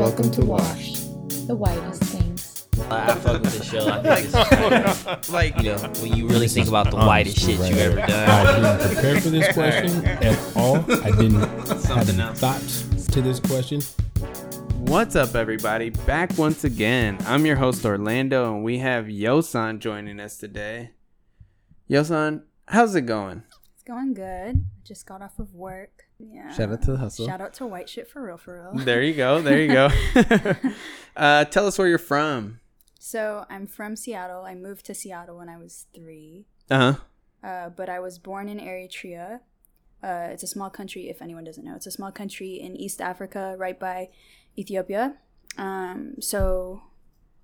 Welcome to Washed. The whitest things. I, I fuck with this show. I think it's like you know when you really think about the um, whitest shit you ever done. I didn't prepare for this question at all. I didn't have Something any else. thoughts to this question. What's up, everybody? Back once again. I'm your host, Orlando, and we have Yosan joining us today. Yosan, how's it going? It's going good. Just got off of work. Yeah. Shout out to the hustle. Shout out to white shit for real, for real. There you go. There you go. uh, tell us where you're from. So I'm from Seattle. I moved to Seattle when I was three, Uh huh. uh, but I was born in Eritrea. Uh, it's a small country, if anyone doesn't know. It's a small country in East Africa, right by Ethiopia. Um, so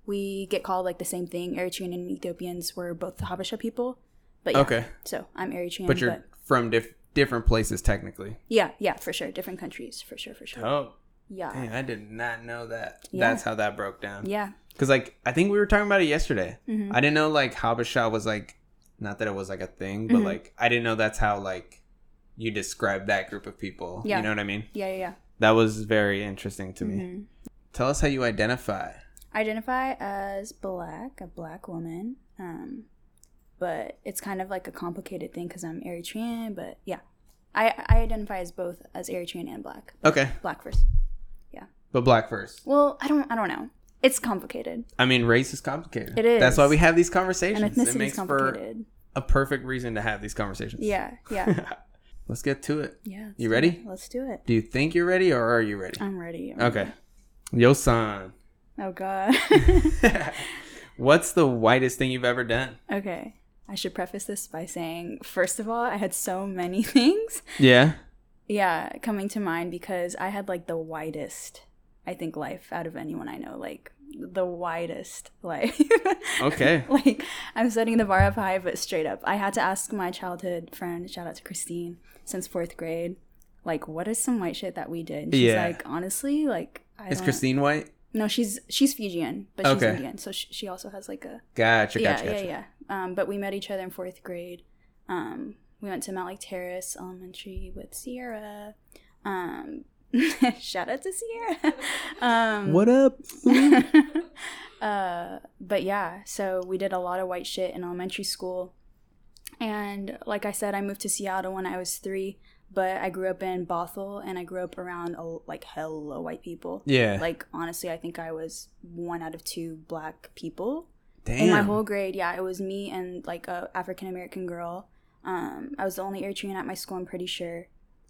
we get called like the same thing. Eritrean and Ethiopians were both the Habesha people. But yeah, Okay. So I'm Eritrean, But you're from diff- different places, technically. yeah, yeah, for sure. Different countries, for sure, for sure. Oh, Yeah, dang, I did not know that. Yeah. That's how that broke down. yeah. Because, like, I think we were talking about it yesterday. Mhm. I didn't know, like, Habesha was, like, not that it was, like, a thing, but, Mhm. like, I didn't know that's how, like, you describe that group of people. Yeah. You know what I mean? Yeah, yeah, yeah. That was very interesting to me. Mhm. Tell us how you identify. identify as black, a black woman. Um, but it's kind of like a complicated thing because I'm Eritrean. But yeah, I I identify as both as Eritrean and black. Okay. Black first. Yeah. But black first. Well, I don't I don't know. It's complicated. I mean, race is complicated. It is. That's why we have these conversations. And it ethnicity is makes for complicated. a perfect reason to have these conversations. Yeah, yeah, Let's get to it. yeah. You ready? it. Let's do it. Do you think you're ready or are you ready? I'm ready. I'm Okay. ready. Yosan. Oh God. What's the whitest thing you've ever done? okay. I should preface this by saying, first of all, I had so many things. Yeah. yeah coming to mind because i had like the widest i think life out of anyone i know like the widest life Okay. like i'm setting the bar up high but straight up i had to ask my childhood friend shout out to christine since fourth grade like what is some white shit that we did she's Yeah. like honestly like I Is Christine white? no she's she's fijian but she's Okay. indian so she, she also has like a Gotcha, yeah, gotcha, gotcha. yeah, yeah. Um, but we met each other in fourth grade. Um, we went to Mountlake Terrace Elementary with Sierra. Um, shout out to Sierra. um, What up? uh, but yeah, so we did a lot of white shit in elementary school. And like I said, I moved to Seattle when I was three, but I grew up in Bothell and I grew up around a, like hella white people. Yeah. Like honestly, I think I was one out of two black people Damn. in my whole grade yeah it was me and like a african american girl um i was the only eritrean at my school i'm pretty sure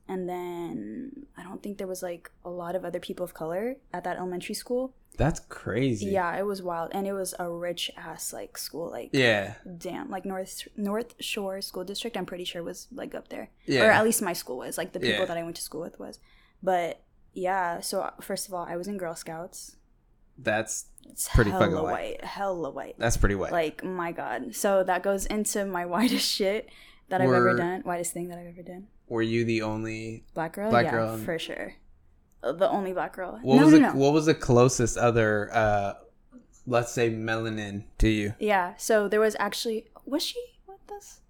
and then i don't think there was like a lot of other people of color at that elementary school That's crazy. yeah it was wild and it was a rich ass like school like Yeah. damn like north Northshore school district i'm pretty sure was like up there Yeah. or at least my school was like the people Yeah. that i went to school with was but yeah so first of all i was in girl scouts That's it's Pretty fucking white. white hella white. That's pretty white. like my god. So that goes into my whitest shit that i've ever done Whitest thing that i've ever done. Were you the only black girl? Black yeah girl for sure. Uh, the only black girl. What no was no the no. what was the closest other uh let's say melanin to you? yeah so there was actually was she with us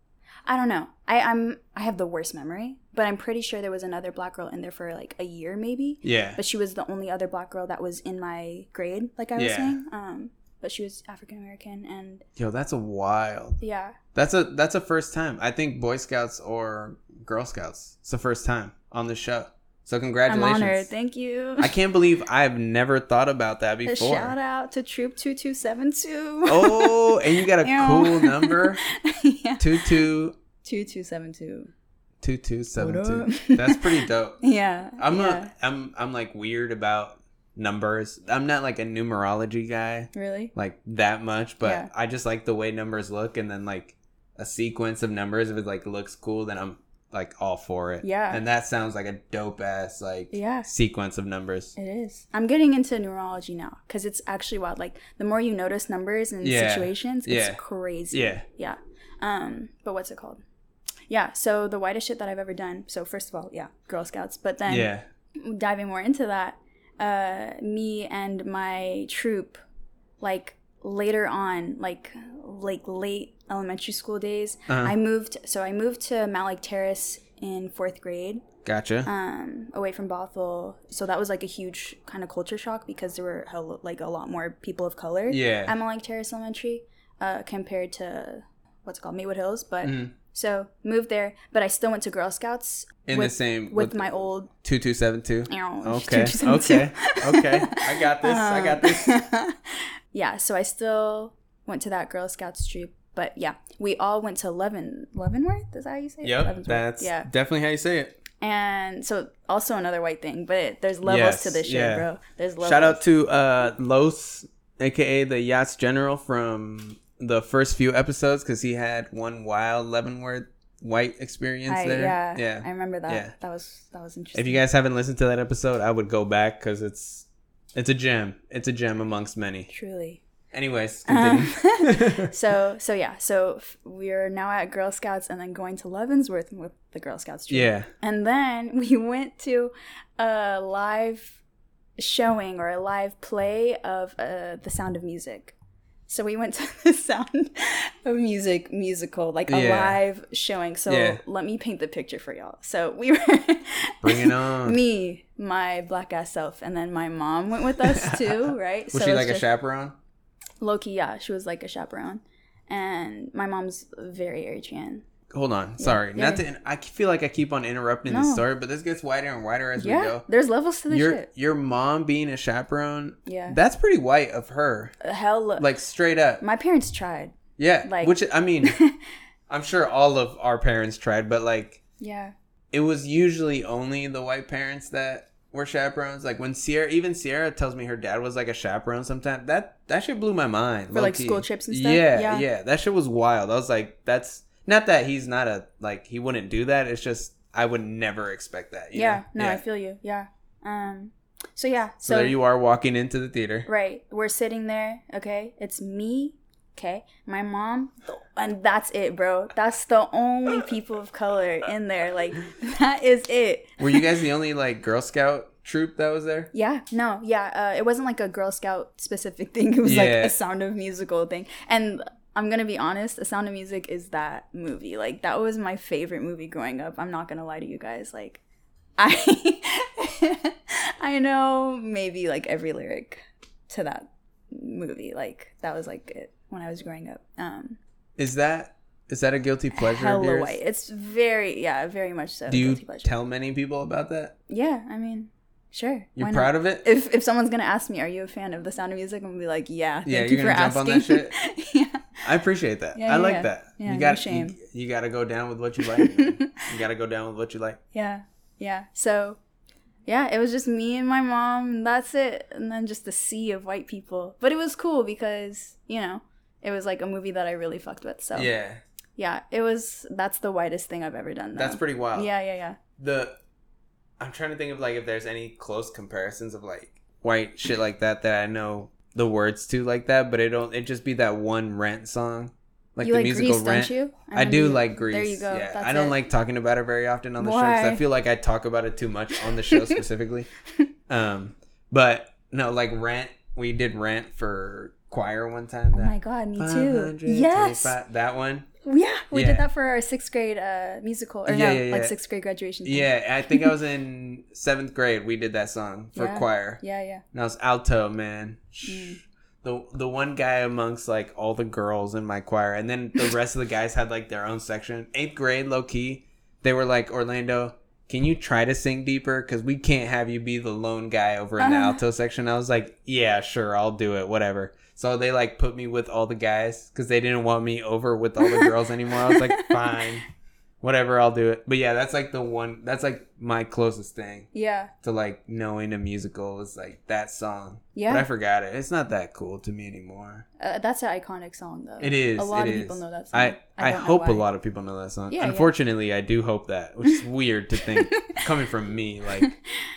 i don't know i i'm i have the worst memory but i'm pretty sure there was another black girl in there for like a year maybe Yeah. but she was the only other black girl that was in my grade like i was Yeah. saying um but she was african american and Yo, that's a wild. yeah That's a that's a first time. I think Boy Scouts or Girl Scouts. It's the first time on the show. So congratulations. i'm honored thank you I can't believe I've never thought about that before. A shout out to Troop 2272. Oh, and you got a cool number. yeah. Two two 2272. two two seven What two. up? That's pretty dope. Yeah. I'm yeah. I'm I'm like weird about numbers. I'm not like a numerology guy Really? like that much, but Yeah. I just like the way numbers look and then like a sequence of numbers if it like looks cool then I'm like all for it. Yeah. And that sounds like a dope ass like Yeah. sequence of numbers. It is. I'm getting into numerology now because it's actually wild. Like, the more you notice numbers and Yeah. situations, it's Yeah. crazy. Yeah. Yeah. Um, but what's it called? Yeah. So, the whitest shit that I've ever done. So, first of all, yeah, Girl Scouts. But then Yeah. diving more into that, uh, me and my troop, like later on, like like late elementary school days, Uh-huh. I moved. So I moved to Mountlake Terrace in fourth grade. Gotcha. um, away from Bothell. So that was like a huge kind of culture shock because there were hell, like a lot more people of color Yeah. at Mountlake Terrace Elementary uh, compared to what's it called Maywood Hills. But so moved there, but I still went to Girl Scouts. In the with, same- with, with- my old. Two two seven two. Okay. Okay. Okay. I got this. I got this. yeah, so I still went to that Girl Scouts troop. But yeah, we all went to Leaven Leavenworth. Is that how you say it? Yep. That's yeah. definitely how you say it. And so also another white thing, but there's levels Yes, to this shit, yeah. bro. There's levels. Shout out to uh, Los, aka the Yachts General from the first few episodes because he had one wild Leavenworth white experience I, there. yeah, yeah. I remember that. Yeah. That was that was interesting. If you guys haven't listened to that episode, I would go back because it's it's a gem. It's a gem amongst many. truly. Anyways, Um. So so yeah, so f- we're now at Girl Scouts and then going to Leavenworth with the Girl Scouts troop. yeah. And then we went to a live showing or a live play of uh, The Sound of Music. So we went to the Sound of Music musical, like a Yeah. live showing. So Yeah. let me paint the picture for y'all. So we were Bring it on. me, my black ass self, and then my mom went with us too, right? Was so she like a just- chaperone? Loki, yeah, she was like a chaperone. And my mom's very Eritrean. Hold on. Sorry. yeah. Not to. I feel like I keep on interrupting the story, but this gets wider and wider as we Yeah, go. there's levels to this Your shit. your mom being a chaperone. Yeah. That's pretty white of her. Uh, hell, Like straight up. my parents tried. Yeah. like- which I mean, I'm sure all of our parents tried, but like Yeah. it was usually only the white parents that were chaperones. Like when Sierra, even Sierra tells me her dad was like a chaperone. Sometimes that that shit blew my mind. For, like, low-key. school trips and stuff? Yeah, Yeah. yeah, That shit was wild. I was like, that's not that he's not a like he wouldn't do that. It's just I would never expect that. you Yeah, know? no, I feel you. Yeah. Um so yeah, So, so, there you are walking into the theater. right, we're sitting there, okay? It's me, okay? My mom, and that's it, bro. That's the only people of color in there. Like that is it. Were you guys the only like Girl Scout troop that was there? Yeah, no, yeah. Uh, it wasn't like a Girl Scout specific thing. It was like a Sound of Musical thing. And I'm gonna be honest, A Sound of Music is that movie. Like that was my favorite movie growing up. I'm not gonna lie to you guys. Like I I know maybe like every lyric to that movie. Like that was like it when I was growing up. Um Is that is that a guilty pleasure of hella yours? white. It's very yeah, very much so. Do you guilty pleasure. tell many people about that? Yeah, I mean, sure. You're proud not? of it? if if someone's gonna ask me, "Are you a fan of The Sound of Music?" I'm gonna be like, "Yeah." Thank Yeah, you you're for gonna jump on asking. that yeah. I appreciate that. Yeah, I yeah, like yeah. that. Yeah, you no got shame. You, you got to go down with what you like. you got to go down with what you like. Yeah, yeah. So, yeah, it was just me and my mom, and that's it. And then just a sea of white people. But it was cool because, you know, it was like a movie that I really fucked with. So, yeah, Yeah, it was, that's the whitest thing I've ever done. Though. that's pretty wild. Yeah, yeah, yeah. The I'm trying to think of like if there's any close comparisons of like white shit like that that I know the words to like that, but it don't. It just be that one Rent song, like you the like musical Grease, Rent. don't you? I, remember do you- like Grease. There you go. Yeah, I don't it. like talking about it very often on the show because I feel like I talk about it too much on the show specifically. um, but no, like Rent. We did Rent for choir one time. Oh my god, me too. Yes. that one. Yeah, we Yeah. did that for our sixth grade uh, musical, or Yeah, no, yeah, like sixth grade graduation. thing. Yeah, I think I was in seventh grade. We did that song for choir. yeah, yeah. And I was alto, man. Mm. The the one guy amongst like all the girls in my choir, and then the rest of the guys had like their own section. Eighth grade, low key, they were like Orlando. Can you try to sing deeper? Because we can't have you be the lone guy over in the Uh-huh. alto section. I was like, yeah, sure, I'll do it, whatever. So they like put me with all the guys because they didn't want me over with all the girls anymore. I was like, fine, whatever, I'll do it. But yeah, that's like the one. That's like my closest thing Yeah, to like knowing a musical is like that song. yeah. But I forgot it. It's not that cool to me anymore. Uh, that's an iconic song, though. It is. A lot of is. people know that song. I I, don't hope a lot of people know that song. Yeah, yeah. Unfortunately, I do hope that, which is weird to think coming from me. Like,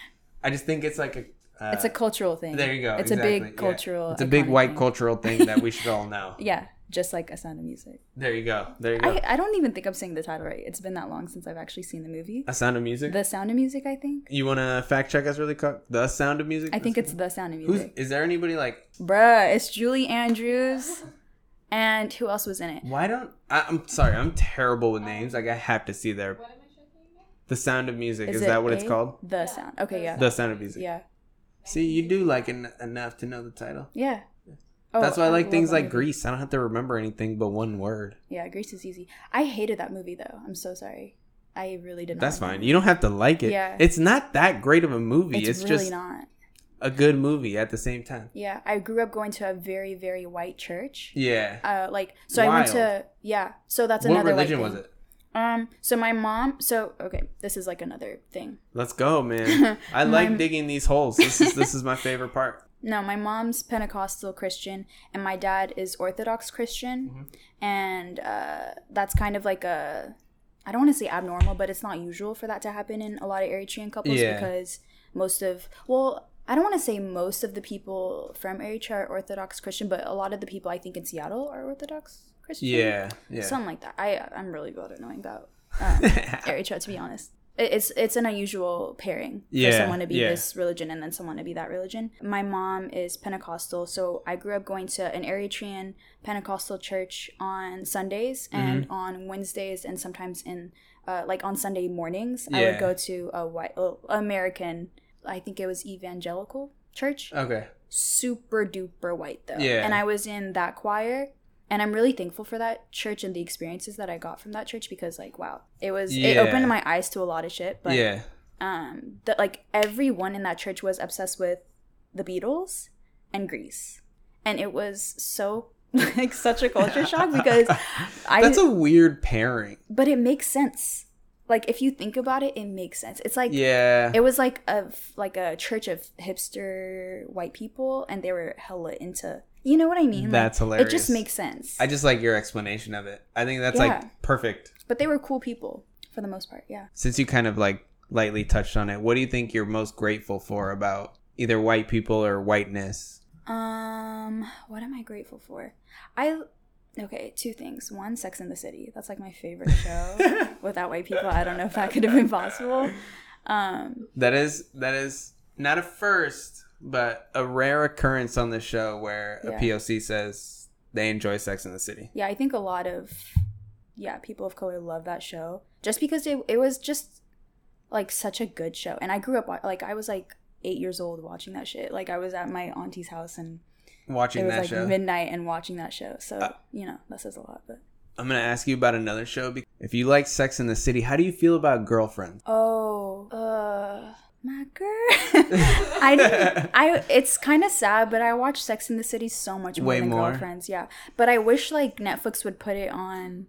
I just think it's like a. Uh, It's a cultural thing. there you go. It's exactly, a big cultural. It's a big white thing. cultural thing that we should all know. Yeah, just like A Sound of Music. There you go. There you go. I, I don't even think I'm saying the title right. It's been that long since I've actually seen the movie. a sound of music. The Sound of Music, I think. you want to fact check us really quick? The sound of music. I think it's The Sound of Who's Music. is there anybody like? Bruh, it's Julie Andrews. And who else was in it? Why don't I, I'm sorry? I'm terrible with names. Like I have to see their The Sound of Music. Is, it that what it's called? The sound. Okay, yeah. The Sound of Music. yeah. See, you do like en- enough to know the title. Yeah. Oh, That's why I like things like movie. Grease. I don't have to remember anything but one word. Yeah, Grease is easy. I hated that movie though. I'm so sorry. I really did not. That's fine. it. You don't have to like it. Yeah. It's not that great of a movie. It's, It's, really just not. a good movie at the same time. Yeah, I grew up going to a very very white church. Yeah. Uh, like so I went to yeah. So that's what another religion was it? Um. So my mom. So okay, this is like another thing. Let's go, man. I like My- digging these holes. This is this is my favorite part. No, my mom's Pentecostal Christian, and my dad is Orthodox Christian, Mm-hmm. and uh, that's kind of like a. I don't want to say abnormal, but it's not usual for that to happen in a lot of Eritrean couples Yeah. because most of well, I don't want to say most of the people from Eritrea are Orthodox Christian, but a lot of the people I think in Seattle are Orthodox Christian. Yeah. Yeah. something like that. I I'm really bad at knowing about um, Eritrea, to be honest. It's it's an unusual pairing for Yeah, someone to be yeah. this religion and then someone to be that religion. My mom is Pentecostal, so I grew up going to an Eritrean Pentecostal church on Sundays and Mm-hmm. on Wednesdays and sometimes in uh, like on Sunday mornings I would go to a white uh, American. I think it was evangelical church okay. super duper white though. Yeah. And I was in that choir and I'm really thankful for that church and the experiences that I got from that church because like wow, it was it opened my eyes to a lot of shit, but yeah. um that like everyone in that church was obsessed with the Beatles and Grease. And it was so like such a culture shock because I That's a weird pairing. but it makes sense. Like if you think about it, it makes sense. It's like Yeah. it was like a like a church of hipster white people and they were hella into you know what i mean Like, hilarious. it just makes sense I just like your explanation of it. I think that's Yeah. like perfect. but they were cool people for the most part yeah Since you kind of like lightly touched on it, what do you think you're most grateful for about either white people or whiteness? um what am i grateful for i okay two things. One sex in the city. That's like my favorite show without white people. I don't know if that could have been possible. Um That is that is not a first, but a rare occurrence on the show where a POC says they enjoy Sex in the City. yeah i think a lot of yeah people of color love that show just because it, it was just like such a good show. And i grew up like i was like eight years old watching that shit. Like i was at my auntie's house and Watching it was that like show. midnight and watching that show so Uh, you know that says a lot but I'm gonna ask you about another show. If you like Sex in the City, how do you feel about Girlfriends? oh uh my girl i didn't i it's kind of sad but i watch sex in the city so much more Way than more? girlfriends yeah but i wish like netflix would put it on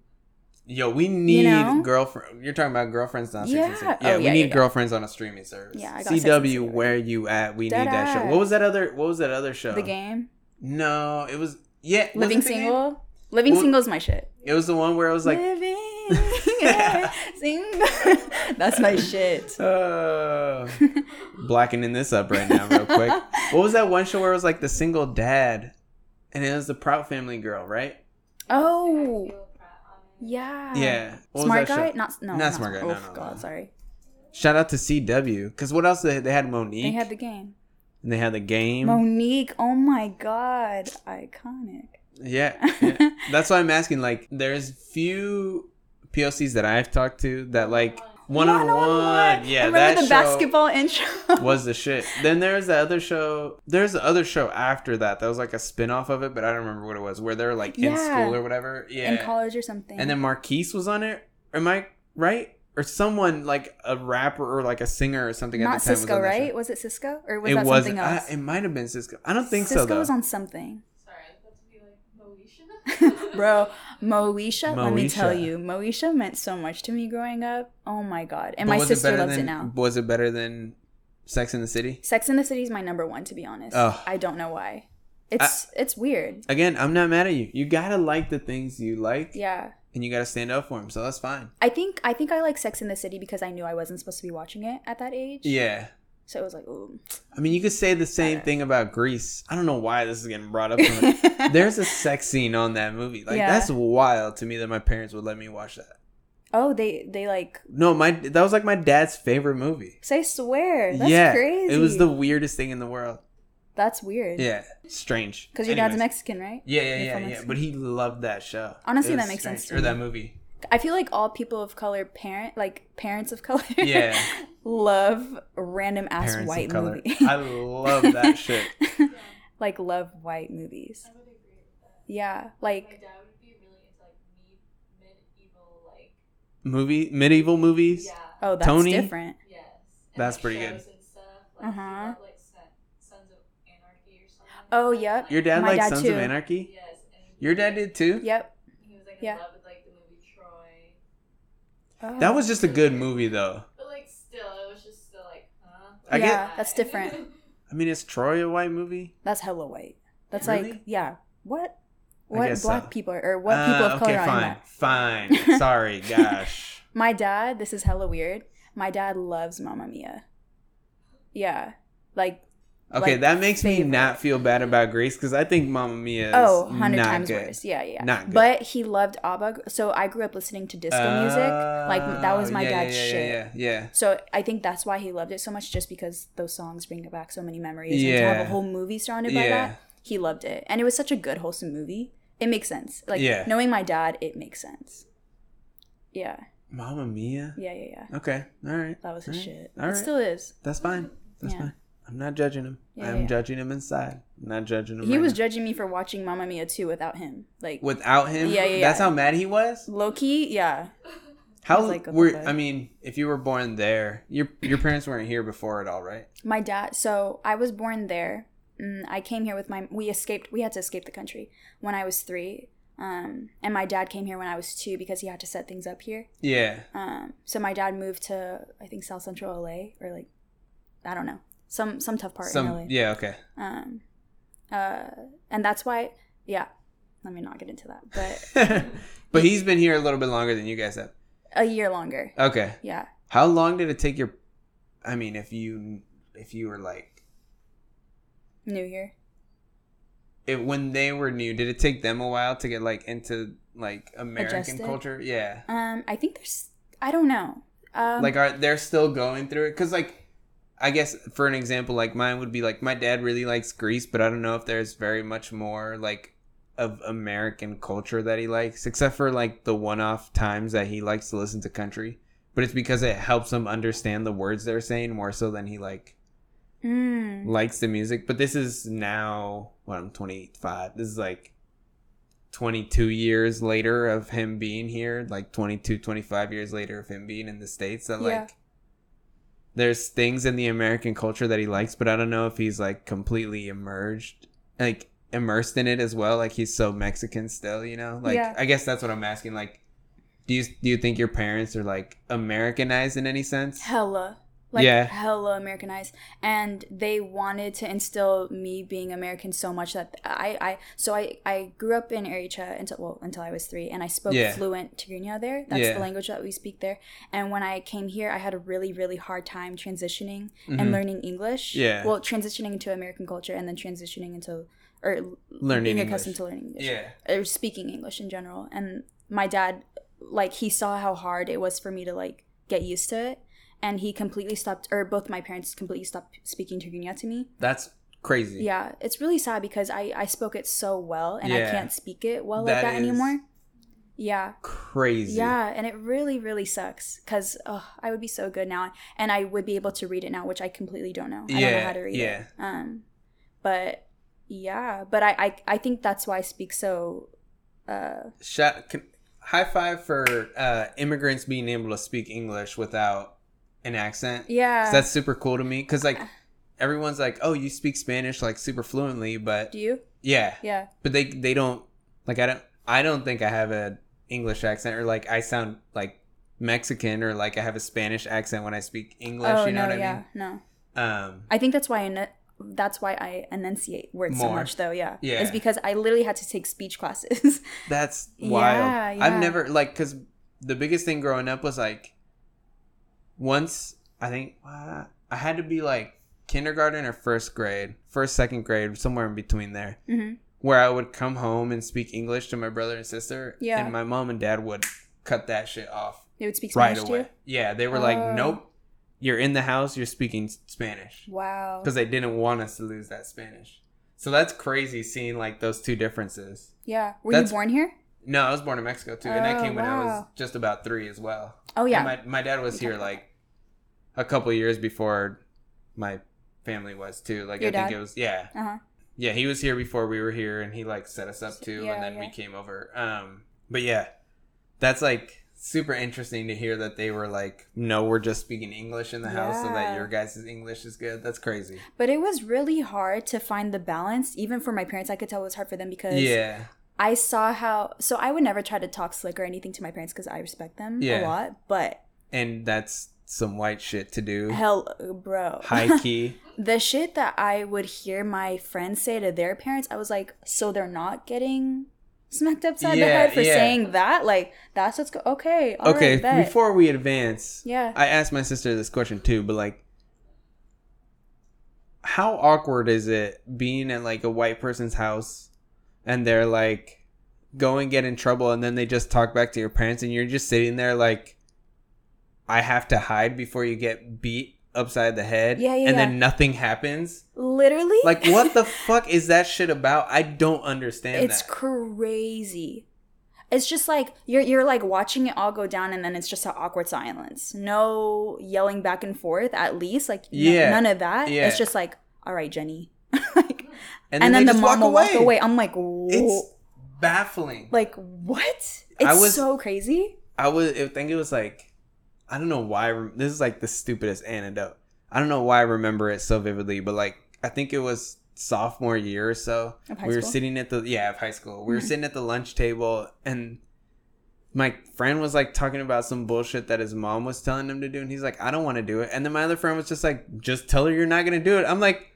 Yo, we need know? girlfriend. You're talking about girlfriends, not Sex in the City. Yeah. Yeah, Oh, we yeah, need yeah, girlfriends on a streaming service. Yeah, I got Sex and City CW, where you at? We Dead need that show. What was that other? What was that other show? the game No, it was yeah. living it The Game? single living Well- single is my shit It was the one where I was like, living single that's my shit uh, blackening this up right now, real quick. What was that one show where it was like the single dad, and it was the Proud Family girl, right? oh yeah Yeah. What smart guy not no Not Smart Guy, no, oh no, god no. sorry Shout out to CW, because what else they, they had Mo'Nique, they had the game and they had the game. Mo'Nique oh my god iconic Yeah, yeah. that's why I'm asking. Like, there's few POCs that I've talked to that like one on one. Yeah, remember that the basketball intro was the shit. Then there's the other show. There's the other show after that. That was like a spin off of it, but I don't remember what it was. Where they're like in Yeah. school or whatever. Yeah. in college or something And then Marques was on it. Am I right? Or someone like a rapper or like a singer or something at not the time Sisqó was right show. was it Sisqó or was it that was. something I- else it might have been Sisqó. I don't think Sisqó so though. was on something Sorry, I to be like Moesha. Bro, Moesha, let me tell you, Moesha meant so much to me growing up. Oh my god. And But my was it sister loves than, it now. Was it better than Sex in the City? Sex in the City is my number one, to be honest. Ugh. I don't know why. It's it's weird. Again, I'm not mad at you. You gotta like the things you like, Yeah. And you gotta stand up for him. So that's fine. I think I think I like Sex in the City because I knew I wasn't supposed to be watching it at that age. Yeah. So it was like, ooh. I mean, you could say the same thing about Grease. I don't know why this is getting brought up. There's a sex scene on that movie. Like Yeah. that's wild to me that my parents would let me watch that. Oh, they they like No, my that was like my dad's favorite movie. So I swear. That's yeah, crazy. it was the weirdest thing in the world. That's weird. Yeah, strange. Because your dad's Mexican, right? Yeah, yeah, You're yeah, yeah. Mexico. But he loved that show. Honestly, It that was makes sense strange. to Or me. that movie. I feel like all people of color parent like parents of color Yeah. love random ass Parents white of color. movie. I love that shit. like love white movies. Yeah, like dad would be really into like me- medieval like Movie, medieval movies. yeah oh, that's Tony? different. yes That's like, pretty good. shows and stuff like, he Uh-huh. loved, like Son- Sons of Anarchy or something like Oh, yep. Your dad My likes dad Sons too. of Anarchy. yes Your dad did too. Yep. he was like Yeah. love with like the movie Troy Oh. That was just a good movie though. but like still it was just still like huh I get- Yeah, that's different. I mean, is Troy a white movie? That's hella white. That's Really? like yeah. What? What black so. people or what people Uh, of color okay, are in fine, that? fine. Sorry, gosh. My dad, this is hella weird. My dad loves Mamma Mia. Yeah. Like Okay, Like, that makes me not feel bad about Grease because I think Mamma Mia is oh, 100 not times good. worse. Yeah, yeah. Not good. But he loved ABBA. So I grew up listening to disco music. Like that was Oh, my yeah, dad's yeah, yeah, shit. Yeah, yeah. So I think that's why he loved it so much, just because those songs bring back so many memories. And to have Yeah. a whole movie surrounded by Yeah. that, he loved it, and it was such a good, wholesome movie. It makes sense. Like Yeah. knowing my dad, it makes sense. Yeah, Mamma Mia. yeah, yeah, yeah. Okay, all right. That was his right. shit. All it right. still is. That's fine. That's Yeah. fine. I'm not judging him. Yeah, I'm yeah. judging him inside. I'm not judging him. He right was now. judging me for watching Mamma Mia 2 without him. Like without him. Yeah, yeah, That's yeah. how mad he was. low key, yeah. How like, were? I mean, if you were born there, your your parents weren't here before at all, right? My dad. So I was born there. Mm, I came here with my. We escaped. We had to escape the country when I was three. Um, and my dad came here when I was two because he had to set things up here. Yeah. Um, so my dad moved to I think South Central LA or like I don't know some some tough part in LA. Yeah. Okay. Um, uh, and that's why yeah. Let me not get into that, but but he's been here a little bit longer than you guys have. a year longer. Okay. Yeah. How long did it take your? I mean, if you if you were like, New here, it, when they were new, did it take them a while to get like into like American Adjusted? culture? Yeah. Um, I think there's I don't know. Um, like are they're still going through it because like i guess for an example like mine would be like my dad really likes Grease but i don't know if there's very much more like of american culture that he likes except for like the one-off times that he likes to listen to country. But it's because it helps him understand the words they're saying more so than he like mm, likes the music. But this is now what i'm 25 this is like 22 years later of him being here like 22 25 years later of him being in the states that Yeah. like there's things in the american culture that he likes but i don't know if he's like completely immersed like immersed in it as well like he's so mexican still you know? Like Yeah. i guess that's what i'm asking like do you do you think your parents are like americanized in any sense? Hella like Yeah. hella Americanized, and they wanted to instill me being American so much that I I so I I grew up in Eritrea until well until I was three, and I spoke Yeah. fluent Tigrinya there. That's Yeah. the language that we speak there. And when I came here, I had a really really hard time transitioning Mhm. and learning English. Yeah. Well, transitioning into American culture and then transitioning into or Learning being English. accustomed to learning English yeah or speaking English in general. And my dad, like, he saw how hard it was for me to like get used to it, and he completely stopped, or both my parents completely stopped speaking Tigrinya to me. that's crazy Yeah, it's really sad because I I spoke it so well, and Yeah. I can't speak it well like That that is- anymore. Yeah, crazy yeah, and it really really sucks because I would be so good now, and I would be able to read it now, which I completely don't know. I don't know Yeah, how to read yeah. it. Um, but yeah, but I I, I think that's why I speak so. Uh, Shout, can, high five for uh, immigrants being able to speak English without an accent. Yeah. That's super cool to me. Cause like everyone's like, oh, you speak Spanish like super fluently, but Do you? yeah, Yeah. but they they don't like I don't I don't think I have a English accent or like I sound like Mexican or like I have a Spanish accent when I speak English. oh you know no, what yeah, I no. Um, I think that's why I that's why I enunciate words so much though. Yeah. Yeah. It's because I literally had to take speech classes. That's wild. Yeah, yeah. I've never like because the biggest thing growing up was like once I think uh, I had to be like kindergarten or first grade, first second grade, somewhere in between there, hmm where I would come home and speak English to my brother and sister, Yeah. and my mom and dad would cut that shit off They would speak right Spanish away. to Yeah, they were Oh. like, nope, you're in the house, you're speaking Spanish. Wow. because they didn't want us to lose that Spanish. So that's crazy seeing like those two differences. Yeah. Were That's- you born here? No, I was born in Mexico too, and I Oh, came when I was just about three as well. Oh And yeah. my my dad was We here like a couple years before my family was too. Like Your I think it was yeah. uh huh. Yeah, he was here before we were here, and he like set us up too, Yeah, and then we came over. Um, but yeah, that's like super interesting to hear that they were like, no, we're just speaking English in the house, so that Yeah. your guys' English is good. That's crazy. But it was really hard to find the balance. Even for my parents, I could tell it was hard for them because Yeah, I saw how. So I would never try to talk slick or anything to my parents because I respect them Yeah. a lot. But and that's some white shit to do. hell, bro, High key. the shit that I would hear my friends say to their parents, I was like, so they're not getting smacked upside the head for yeah. saying that? Like, that's what's go- okay. okay, right, before we advance, Yeah. I asked my sister this question too, but like, how awkward is it being at like a white person's house and they're like go and get in trouble and then they just talk back to your parents and you're just sitting there like, I have to hide before you get beat upside the head Yeah, yeah, and yeah. then nothing happens? Literally? Like, what the fuck is that shit about? I don't understand it's that. crazy. It's just like you're you're like watching it all go down, and then it's just an awkward silence. No yelling back and forth. At least like Yeah. none of that. Yeah. It's just like, all right, Jenny. like, and and, they then, the mom will walk away. I'm like, It's baffling. like what? It's I was- so crazy. I was I think it was like I don't know why this is like the stupidest anecdote. I don't know why I remember it so vividly, but like I think it was sophomore year or so. We were school? sitting at the yeah of high school. We were Mhm. sitting at the lunch table and my friend was like talking about some bullshit that his mom was telling him to do, and he's like, "I don't want to do it." And then my other friend was just like, "Just tell her you're not gonna do it." I'm like,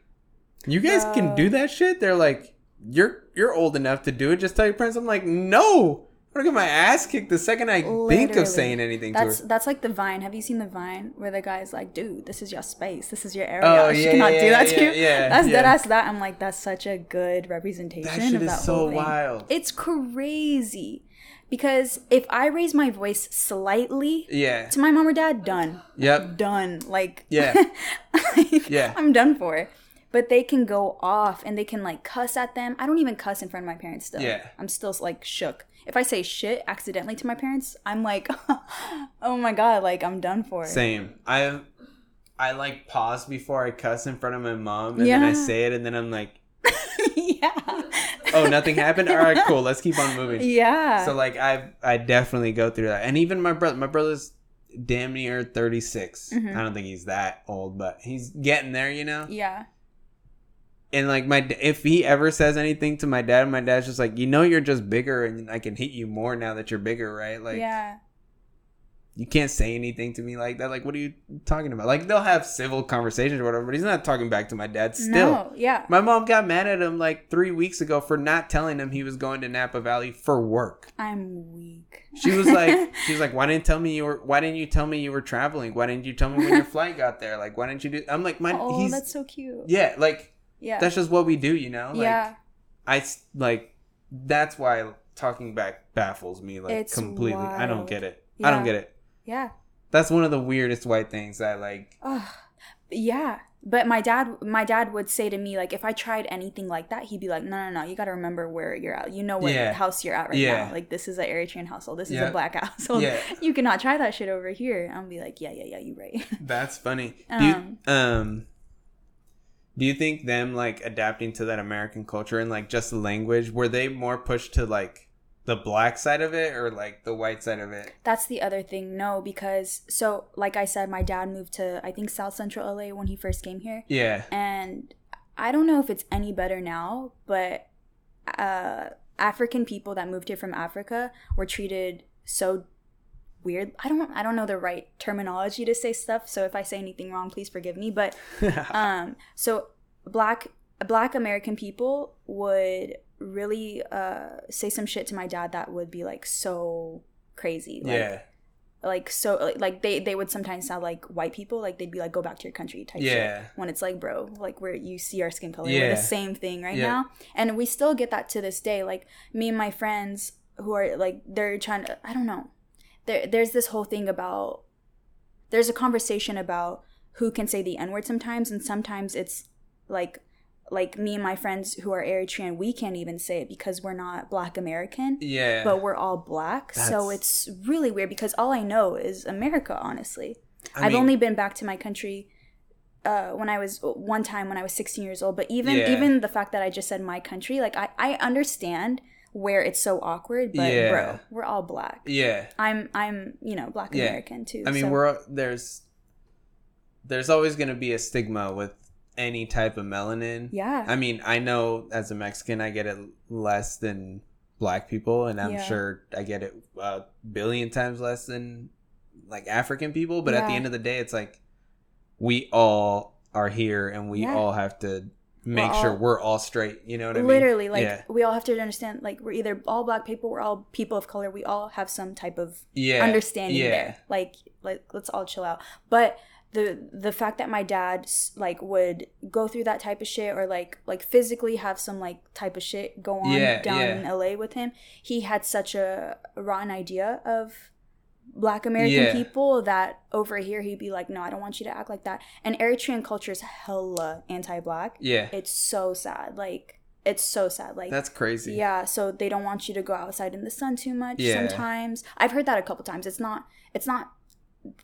"You guys can do that shit?" They're like, "You're you're old enough to do it. Just tell your parents." I'm like, "No." I'm gonna get my ass kicked the second I think of saying anything That's to her. that's like the Vine. Have you seen the Vine where the guy's like, "Dude, this is your space. This is your area. Oh, she yeah, cannot yeah, do that yeah, to you." yeah, that's yeah. ass that. I'm like, that's such a good representation That shit of is that so whole thing. wild. It's crazy because if I raise my voice slightly Yeah. to my mom or dad, done, Yep. done. Like, Yeah. like, Yeah. I'm done for. But they can go off and they can like cuss at them. I don't even cuss in front of my parents still. Yeah. I'm still like shook. If I say shit accidentally to my parents, I'm like, oh my god, like I'm done for. Same. I I like pause before I cuss in front of my mom, and then I say it, and then I'm like, yeah. "Oh, nothing happened. All right, cool. Let's keep on moving." Yeah. So like I I definitely go through that, and even my brother. My brother's damn near 36. Mhm. I don't think he's that old, but he's getting there, you know. yeah. And like my if he ever says anything to my dad, my dad's just like, you know, you're just bigger, and I can hit you more now that you're bigger, right? Like, yeah. you can't say anything to me like that. Like, what are you talking about? Like, they'll have civil conversations or whatever, but he's not talking back to my dad still. No. Yeah. My mom got mad at him like three weeks ago for not telling him he was going to Napa Valley for work. I'm weak. She was like, she was like, why didn't tell me you were? Why didn't you tell me you were traveling? Why didn't you tell me when your flight got there? Like, why didn't you do? I'm like, my oh, he's that's so cute. yeah, like Yeah. that's just what we do, you know. Like, yeah. I like that's why talking back baffles me like It's completely. I don't get it. I don't get it. Yeah. That's one of the weirdest white things I like. Ugh. yeah. But my dad, my dad would say to me, like, if I tried anything like that, he'd be like, "No, no, no, you got to remember where you're at. You know what Yeah. house you're at right Yeah. now. Like, this is an Eritrean household. This is a black household. Yeah. You cannot try that shit over here." I'll be like, "Yeah, yeah, yeah, You're right." That's funny. Do you, Um, um do you think them like adapting to that American culture and like just the language were they more pushed to like the black side of it or like the white side of it? That's the other thing. No, because so like I said, my dad moved to I think South Central LA when he first came here. Yeah. and I don't know if it's any better now, but uh, African people that moved here from Africa were treated so weird. I don't I don't know the right terminology to say stuff, so if I say anything wrong, please forgive me. But um, so black black American people would really uh say some shit to my dad that would be like so crazy. Like, yeah. like so like, they they would sometimes sound like white people like they'd be like go back to your country type Yeah. shit when it's like bro like where you see our skin color Yeah. we're the same thing right Yeah. now and we still get that to this day like me and my friends who are like they're trying to i don't know there there's this whole thing about there's a conversation about who can say the n word sometimes and sometimes it's like like me and my friends who are Eritrean, we can't even say it because we're not Black American. Yeah. But we're all black, so it's really weird because all I know is America. Honestly, I I've mean- only been back to my country uh, when I was one time when I was 16 years old. But even Yeah. even the fact that I just said my country, like I I understand where it's so awkward, but Yeah. bro, we're all black. yeah. I'm I'm you know Black Yeah. American too. I mean, so- we're there's there's always going to be a stigma with any type of melanin. yeah I mean, I know as a Mexican, I get it less than black people, and I'm Yeah. sure I get it a billion times less than like African people. But at the end of the day, it's like we all are here, and we all have to make We're sure all- we're all straight. You know what I mean? literally like yeah, we all have to understand like we're either all black people we're all people of color we all have some type of yeah, understanding yeah. there like like let's all chill out but the the fact that my dad like would go through that type of shit or like like physically have some like type of shit go on Yeah, down in LA with him he had such a rotten idea of black american Yeah. people that over here he'd be like no i don't want you to act like that. And eritrean culture is hella anti-black. Yeah, it's so sad. Like it's so sad. Like that's crazy. yeah so they don't want you to go outside in the sun too much Yeah. sometimes. I've heard that a couple times. It's not it's not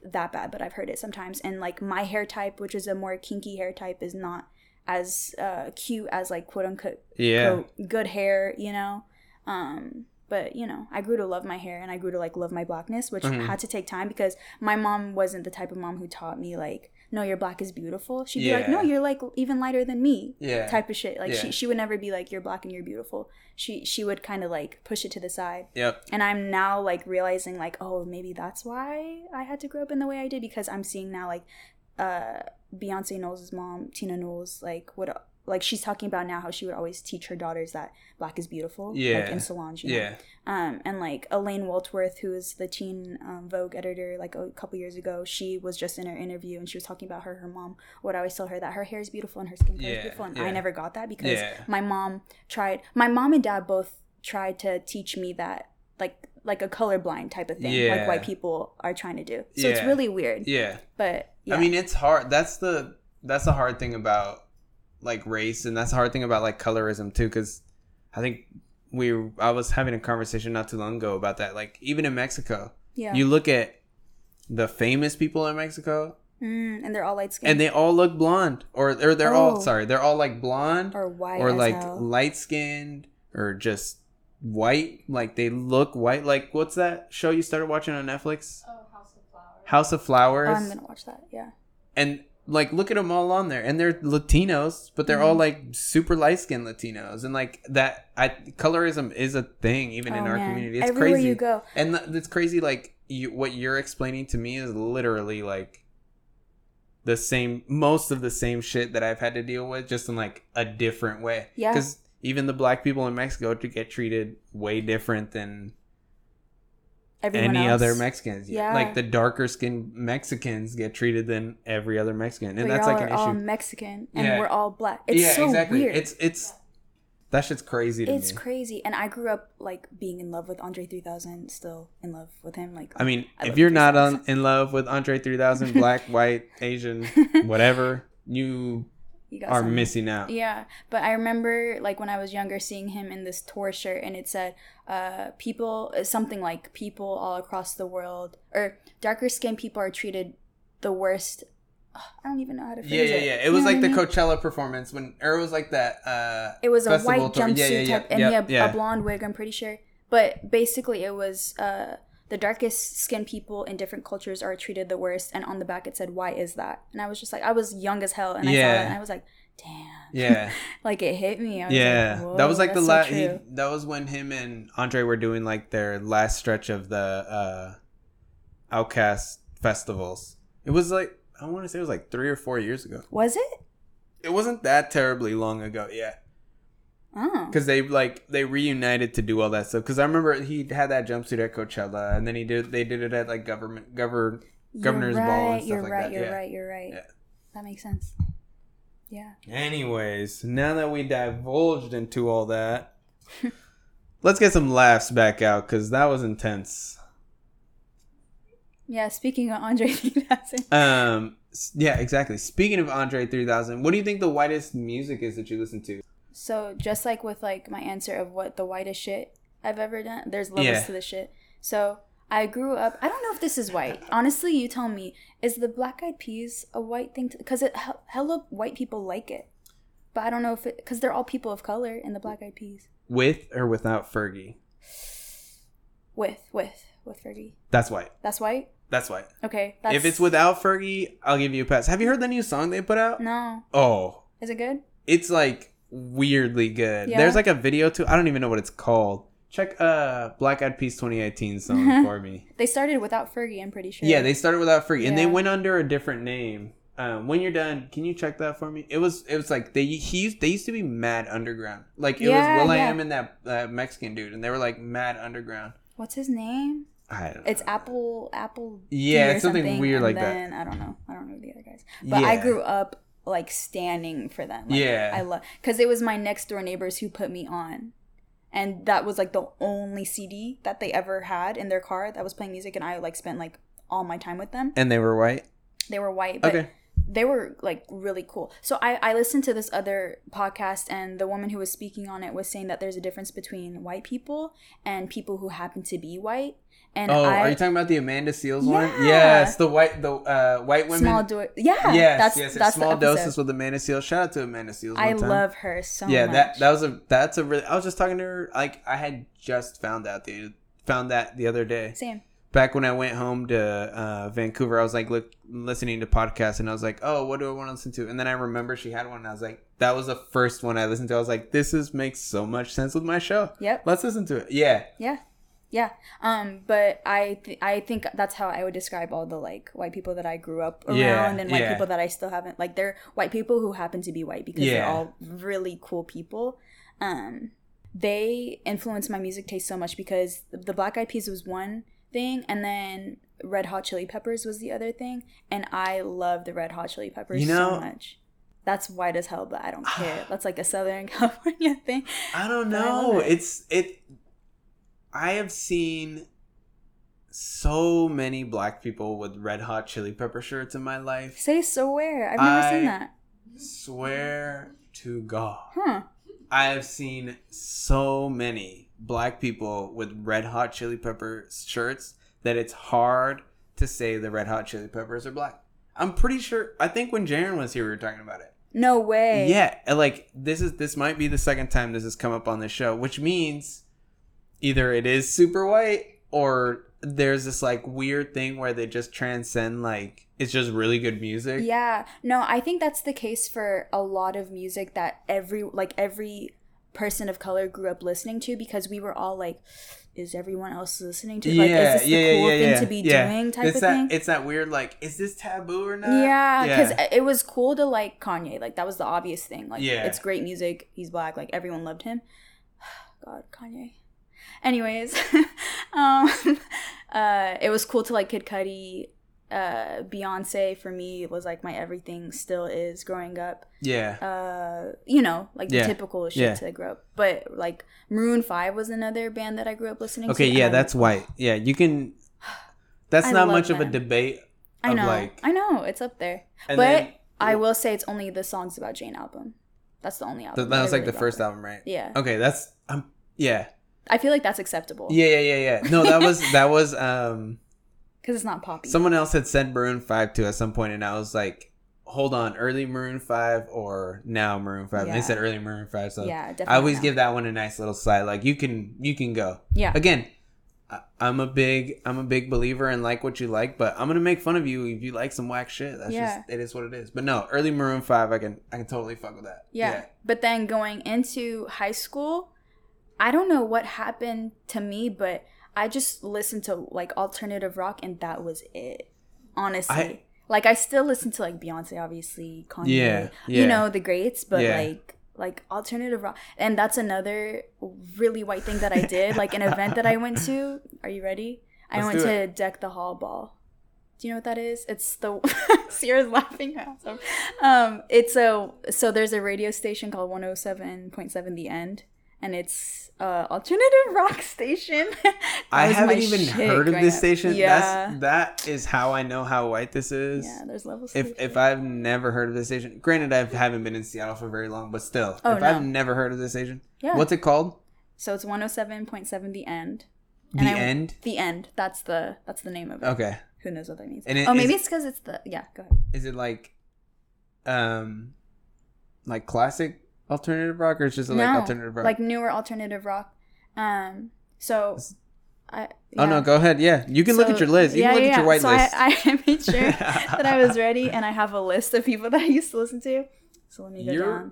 that bad but i've heard it sometimes. And like my hair type which is a more kinky hair type is not as uh cute as like quote unquote yeah, quote, good hair you know? Um but you know i grew to love my hair and i grew to like love my blackness which Mhm. had to take time because my mom wasn't the type of mom who taught me like no your black is beautiful she'd be like no you're like even lighter than me yeah. type of shit. Like Yeah. she she would never be like you're black and you're beautiful. She she would kind of like push it to the side. Yep. And I'm now like realizing like oh maybe that's why I had to grow up in the way I did because I'm seeing now like uh Beyonce Knowles' mom Tina Knowles like would like she's talking about now how she would always teach her daughters that black is beautiful Yeah. like in salons you know? Yeah. um and like Elaine Welteroth who is the teen um, Vogue editor like a couple years ago she was just in her interview and she was talking about her her mom would always tell her that her hair is beautiful and her skin color Yeah, is beautiful and yeah. I never got that because Yeah. my mom tried my mom and dad both tried to teach me that like like a colorblind type of thing Yeah. like white people are trying to do so it's really weird Yeah. but yeah. I mean, it's hard. That's the that's the hard thing about like race, and that's the hard thing about like colorism too. Because I think we I was having a conversation not too long ago about that. Like even in Mexico, yeah you look at the famous people in Mexico, mm, and they're all light skinned and they all look blonde, or or they're all Oh. sorry, they're all like blonde or white or like light skinned or just white. Like they look white. Like what's that show you started watching on Netflix? Oh, House of Flowers. House of Flowers. oh, I'm gonna watch that yeah and like look at them all on there and they're latinos but they're Mm-hmm. all like super light skinned latinos and like that i colorism is a thing even in Oh, our man. community it's everywhere crazy you go and th- it's crazy like you what you're explaining to me is literally like the same most of the same shit that i've had to deal with just in like a different way Yeah. because even the black people in mexico to get treated way different than everyone any else. other Mexicans. Yeah. Like the darker skinned Mexicans get treated than every other Mexican. And But that's like an are all. Um, Mexican and Yeah. we're all black. It's yeah, so exactly. weird. It's it's that shit's crazy to it's me. crazy. And I grew up like being in love with Andre 3000, still in love with him. Like I mean, I if you're not on, in love with Andre 3000, black, white, Asian, whatever, you you got are some- missing out. Yeah, but I remember like when I was younger seeing him in this tour shirt and it said uh people something like people all across the world or darker skinned people are treated the worst. Ugh, I don't even know how to phrase Yeah, yeah, it. yeah. It You was like the I mean? Coachella performance when, or it was like that. uh It was a white tour. jumpsuit Yeah, yeah, yeah. type, and Yep, he had yeah. a blonde wig. I'm pretty sure, but basically it was uh, the darkest skinned people in different cultures are treated the worst. And on the back it said, "Why is that?" And I was just like, I was young as hell, and I saw that, and I was like, damn, Yeah, like it hit me. I was yeah. like, that was like the last. so that was when him and Andre were doing like their last stretch of the uh OutKast festivals. It was like I want to say it was like three or four years ago. Was it? It wasn't that terribly long ago. Yeah. Oh, because they like they reunited to do all that stuff. Because I remember he had that jumpsuit at Coachella, and then he did they did it at like government govern governor's ball and right, stuff You're like right. that, You're yeah. right. You're right. Yeah. That makes sense. Yeah. Anyways, now that we divulged into all that, let's get some laughs back out because that was intense. Yeah, speaking of Andre 3000. Um, yeah, exactly. Speaking of Andre 3000, what do you think the whitest music is that you listen to? So just like with like my answer of what the whitest shit I've ever done, there's levels Yeah. to the shit. So I grew up. I don't know if this is white. Honestly, you tell me. Is the Black Eyed Peas a white thing? Because it hell- hella white people like it, but I don't know if it because they're all people of color in the Black Eyed Peas. With or without Fergie? With with with Fergie. That's white. That's white. That's white. Okay. That's, if it's without Fergie, I'll give you a pass. Have you heard the new song they put out? no, Oh, is it good? it's like weirdly good. Yeah. There's like a video too. I don't even know what it's called. Check uh Black Eyed Peas 2018 song for me. They started without Fergie. I'm pretty sure. Yeah, they started without Fergie and they went under a different name. Um, when you're done, can you check that for me? It was it was like they he used they used to be Mad Underground. Like it Yeah, was Will I. Am and that uh, Mexican dude, and they were like Mad Underground. What's his name? I don't. It's Apple Apple. Yeah, it's something weird and like that. then, I don't know. I don't know the other guys. But I grew up like standing for them. Like, Yeah. I love because it was my next door neighbors who put me on, and that was like the only CD that they ever had in their car that was playing music, and I like spent like all my time with them. and they were white. They were white, but Okay. they were like really cool. So I I listened to this other podcast, and the woman who was speaking on it was saying that there's a difference between white people and people who happen to be white. And Oh, I, are you talking about the Amanda Seales one? Yeah. Yes, the white the uh, white women. small do yeah yes, that's yes, that's small doses with Amanda Seales. Shout out to Amanda Seales. i time. love her so yeah, much that that was a that's a really. I was just talking to her. Like I had just found out the found that the other day. same Back when I went home to uh, Vancouver, I was like look, listening to podcasts, and I was like, oh, what do I want to listen to? And then I remember she had one, and I was like, that was the first one I listened to. I was like, this is makes so much sense with my show. Yep. Let's listen to it. Yeah. yeah yeah um but i th- i think that's how i would describe all the like white people that i grew up around Yeah, and white yeah. people that i still haven't like they're white people who happen to be white because they're all really cool people um they influenced my music taste so much because the black eyed peas was one thing and then red hot chili peppers was the other thing and i love the red hot chili peppers You know- so much that's white as hell but i don't care that's like a southern california thing I don't know. it. It's it. I have seen so many black people with red hot chili pepper shirts in my life. say so where i've never seen that Swear to God, huh I have seen so many black people with red hot chili pepper shirts that it's hard to say the red hot chili peppers are black. I'm pretty sure. I think when Jaren was here, we were talking about it. No way. Yeah, like this is this might be the second time this has come up on this show, which means either it is super white or there's this like weird thing where they just transcend like it's just really good music. Yeah. No, I think that's the case for a lot of music that every like every person of color grew up listening to because we were all like is everyone else listening to like yeah, is this the yeah, cool yeah, thing yeah, to be yeah. doing type it's of that, thing? It's that weird like, is this taboo or not? yeah, because it was cool to like Kanye. Like that was the obvious thing. Like Yeah. it's great music. He's black. Like everyone loved him. God, Kanye. Anyways, um, uh, it was cool to like Kid Cudi. Uh, Beyonce for me was like my everything. Still is growing up. yeah, Uh, you know, like the Yeah. typical shit Yeah. to grow up. But like Maroon Five was another band that I grew up listening okay, to. Okay, yeah, that's white. Yeah, you can. That's I not much of a them. debate. I know. like- I know it's up there. But then- I will say it's only the songs about Jane album. That's the only That, album. that I was like really the first album, right? Yeah. Okay, that's um, yeah, I feel like that's acceptable. yeah, yeah, yeah, yeah. No, that was that was um. Because it's not poppy. Someone else had sent Maroon Five to at some point, and I was like, "Hold on, early Maroon Five or now Maroon 5? And Yeah. they said early Maroon Five, so yeah, definitely. I always now. give that one a nice little side. Like you can, you can go Yeah. again. I- I'm a big, I'm a big believer in like what you like, but I'm gonna make fun of you if you like some whack shit. That's Yeah. just, it is what it is. But no, early Maroon Five, I can, I can totally fuck with that. Yeah. But then going into high school, I don't know what happened to me, but I just listened to like alternative rock and that was it. Honestly. I- like I still listen to like Beyonce, obviously, Kanye, Yeah, yeah. you know, the greats, but Yeah. like like alternative rock and that's another really white thing that I did. like an event that I went to. Are you ready? I Let's went do to Deck the Hall Ball. Do you know what that is? It's the Sierra's laughing at some. Um, it's a so there's a radio station called 107.7 The End, and it's uh alternative rock station. I haven't even heard of this up. station. Yeah, That's that is how I know how white this is. yeah. There's levels. If if I've never heard of this station, granted I haven't been in Seattle for very long, but still, Oh, if no. I've never heard of this station, Yeah. what's it called? so it's 107.7 the end. The I- end. The end. That's the that's the name of it. Okay, Who knows what that means? It- oh, maybe is- it's because it's the yeah. Go ahead. is it like, um, like classic alternative rock, or is just like alternative rock? like newer alternative rock. Um. So. I, Oh no, go ahead. Yeah, you can look at your list. You yeah, can look yeah, at your yeah. white so list. I, I made sure that I was ready, and I have a list of people that I used to listen to. So let me go You're- down.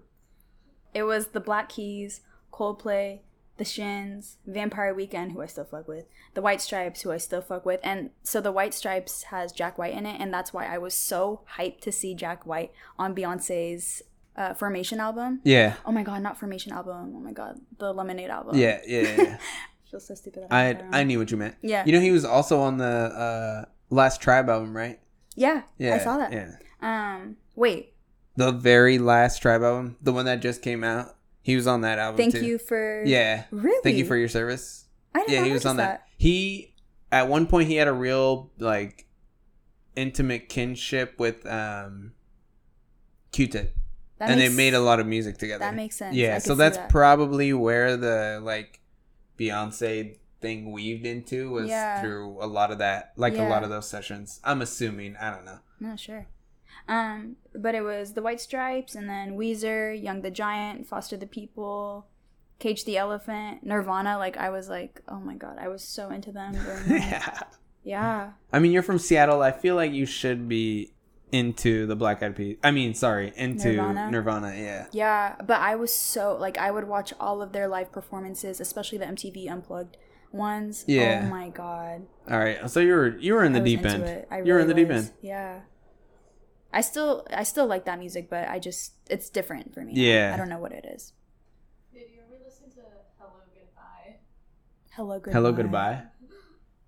It was the Black Keys, Coldplay, the Shins, Vampire Weekend, who I still fuck with, the White Stripes, who I still fuck with, and so the White Stripes has Jack White in it, and that's why I was so hyped to see Jack White on Beyonce's uh, Formation album. yeah, Oh my god, not Formation album. Oh my god, the Lemonade album. yeah, yeah. yeah. I feel so stupid. That I, I I knew what you meant. Yeah. You know he was also on the uh last Tribe album, right? yeah, Yeah, I saw that. Yeah, Um, wait. the very last Tribe album, the one that just came out. He was on that album. Thank too. you for. Yeah. Really? Thank you for your service. I did yeah, he was on notice that. He at one point he had a real like intimate kinship with um Q-Tip. That and makes- they made a lot of music together. That makes sense. Yeah, so that's that. probably where the like Beyonce thing weaved into was Yeah. through a lot of that, like a lot of those sessions. I'm assuming. I don't know. No, sure. Um, but it was the White Stripes, and then Weezer, Young the Giant, Foster the People, Cage the Elephant, Nirvana. Like I was like, oh my god, I was so into them. yeah. yeah. I mean, you're from Seattle. I feel like you should be into the Black Eyed Peas. I mean, sorry, into Nirvana? Nirvana. yeah. Yeah, but I was so like I would watch all of their live performances, especially the MTV Unplugged ones. Oh yeah. Oh my god. All right. So you were you were in the I deep end. it. I you were in the really deep end. Yeah. I still I still like that music, but I just it's different for me. Yeah. I don't know what it is. Did you ever listen to Hello Goodbye? Hello goodbye. Hello, goodbye.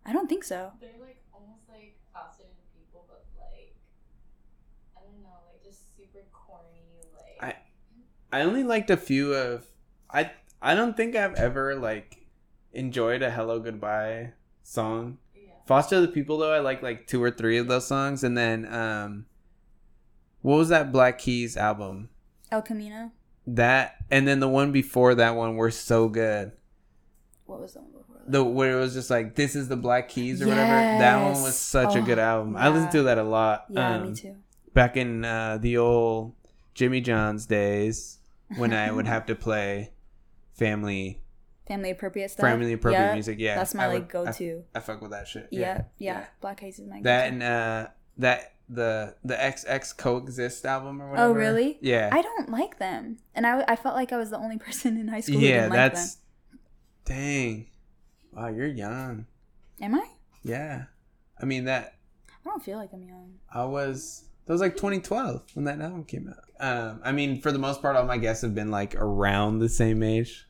I don't think so. They're like almost like Foster the People, but like I don't know, like just super corny. Like I only liked a few of. I I don't think I've ever like enjoyed a Hello Goodbye song. yeah. Foster the People though, I like like two or three of those songs, and then um, what was that Black Keys album? El Camino. That and then the one before that one were so good. What was the one before? that? The where it was just like this is the Black Keys or whatever. That one was Yes. such a Oh, good album. I listened to that a lot. Yeah, um, me too. Back in uh, the old Jimmy John's days, when I would have to play family Family appropriate stuff. family appropriate Yeah, music. Yeah, That's my I like go to. I, fuck with that shit. Yeah, yeah, Black Keys is my That go-to. and uh, that the the XX Coexist album or whatever. Oh really? Yeah. I don't like them, and I, I felt like I was the only person in high school who yeah, like that's them. dang. Wow, you're young. Am I? Yeah. I mean that I don't feel like I'm young. I was that was like 2012 when that album came out. Um, I mean, for the most part, all my guests have been like around the same age,